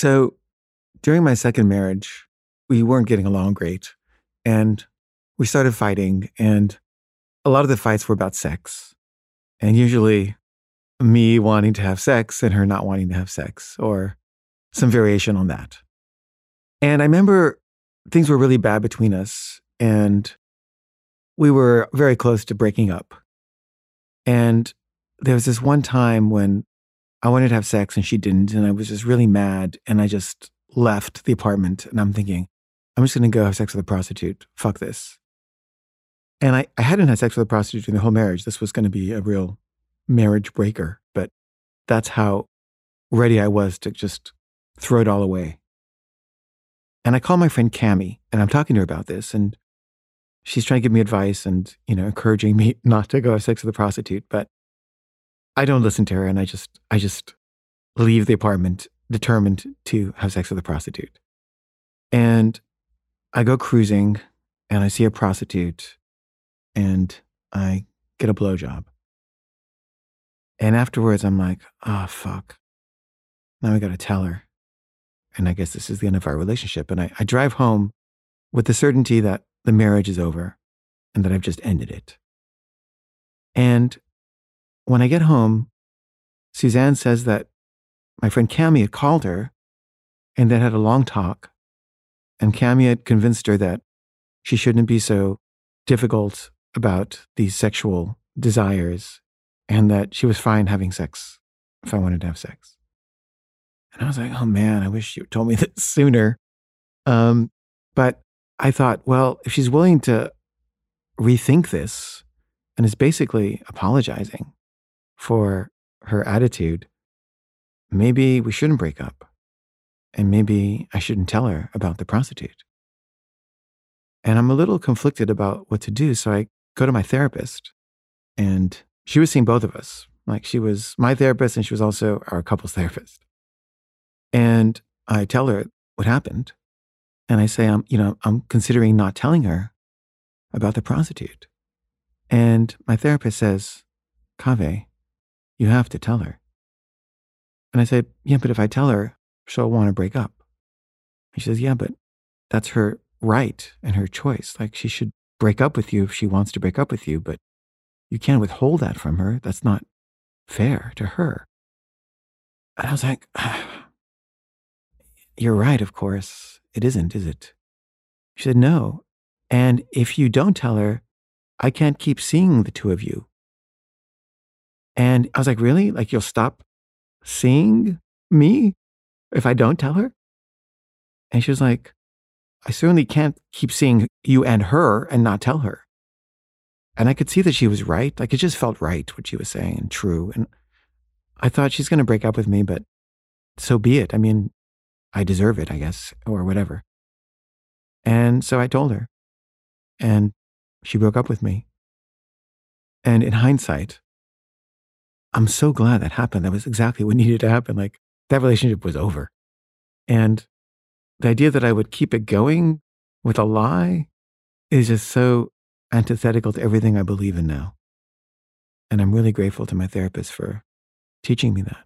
So during my second marriage, we weren't getting along great. And we started fighting. And a lot of the fights were about sex. And usually me wanting to have sex and her not wanting to have sex, or some variation on that. And I remember things were really bad between us. And we were very close to breaking up. And there was this one time when I wanted to have sex and she didn't. And I was just really mad. And I just left the apartment. And I'm thinking, I'm just going to go have sex with a prostitute. Fuck this. And I, I hadn't had sex with a prostitute during the whole marriage. This was going to be a real marriage breaker. But that's how ready I was to just throw it all away. And I call my friend Cami and I'm talking to her about this. And she's trying to give me advice and, you know, encouraging me not to go have sex with a prostitute. But I don't listen to her and I just, I just leave the apartment determined to have sex with a prostitute. And I go cruising and I see a prostitute and I get a blowjob. And afterwards, I'm like, oh, fuck. Now I got to tell her. And I guess this is the end of our relationship. And I, I drive home with the certainty that the marriage is over and that I've just ended it. And when I get home, Suzanne says that my friend Cami had called her and they had a long talk. And Cami had convinced her that she shouldn't be so difficult about these sexual desires and that she was fine having sex if I wanted to have sex. And I was like, oh man, I wish you told me that sooner. Um, but I thought, well, if she's willing to rethink this and is basically apologizing for her attitude, maybe we shouldn't break up. And maybe I shouldn't tell her about the prostitute. And I'm a little conflicted about what to do. So I go to my therapist, and she was seeing both of us. Like she was my therapist, and she was also our couples therapist. And I tell her what happened. And I say, I'm, you know, I'm considering not telling her about the prostitute. And my therapist says, Kaveh, you have to tell her. And I said, Yeah, but if I tell her, she'll want to break up. And she says, Yeah, but that's her right and her choice. Like she should break up with you if she wants to break up with you, but you can't withhold that from her. That's not fair to her. And I was like, You're right, of course. It isn't, is it? She said, No. And if you don't tell her, I can't keep seeing the two of you. And I was like, Really? Like you'll stop seeing me if I don't tell her? And she was like, I certainly can't keep seeing you and her and not tell her. And I could see that she was right. Like it just felt right what she was saying and true. And I thought she's going to break up with me, but so be it. I mean, I deserve it, I guess, or whatever. And so I told her, and she broke up with me. And in hindsight, I'm so glad that happened. That was exactly what needed to happen. Like that relationship was over. And the idea that I would keep it going with a lie is just so antithetical to everything I believe in now. And I'm really grateful to my therapist for teaching me that.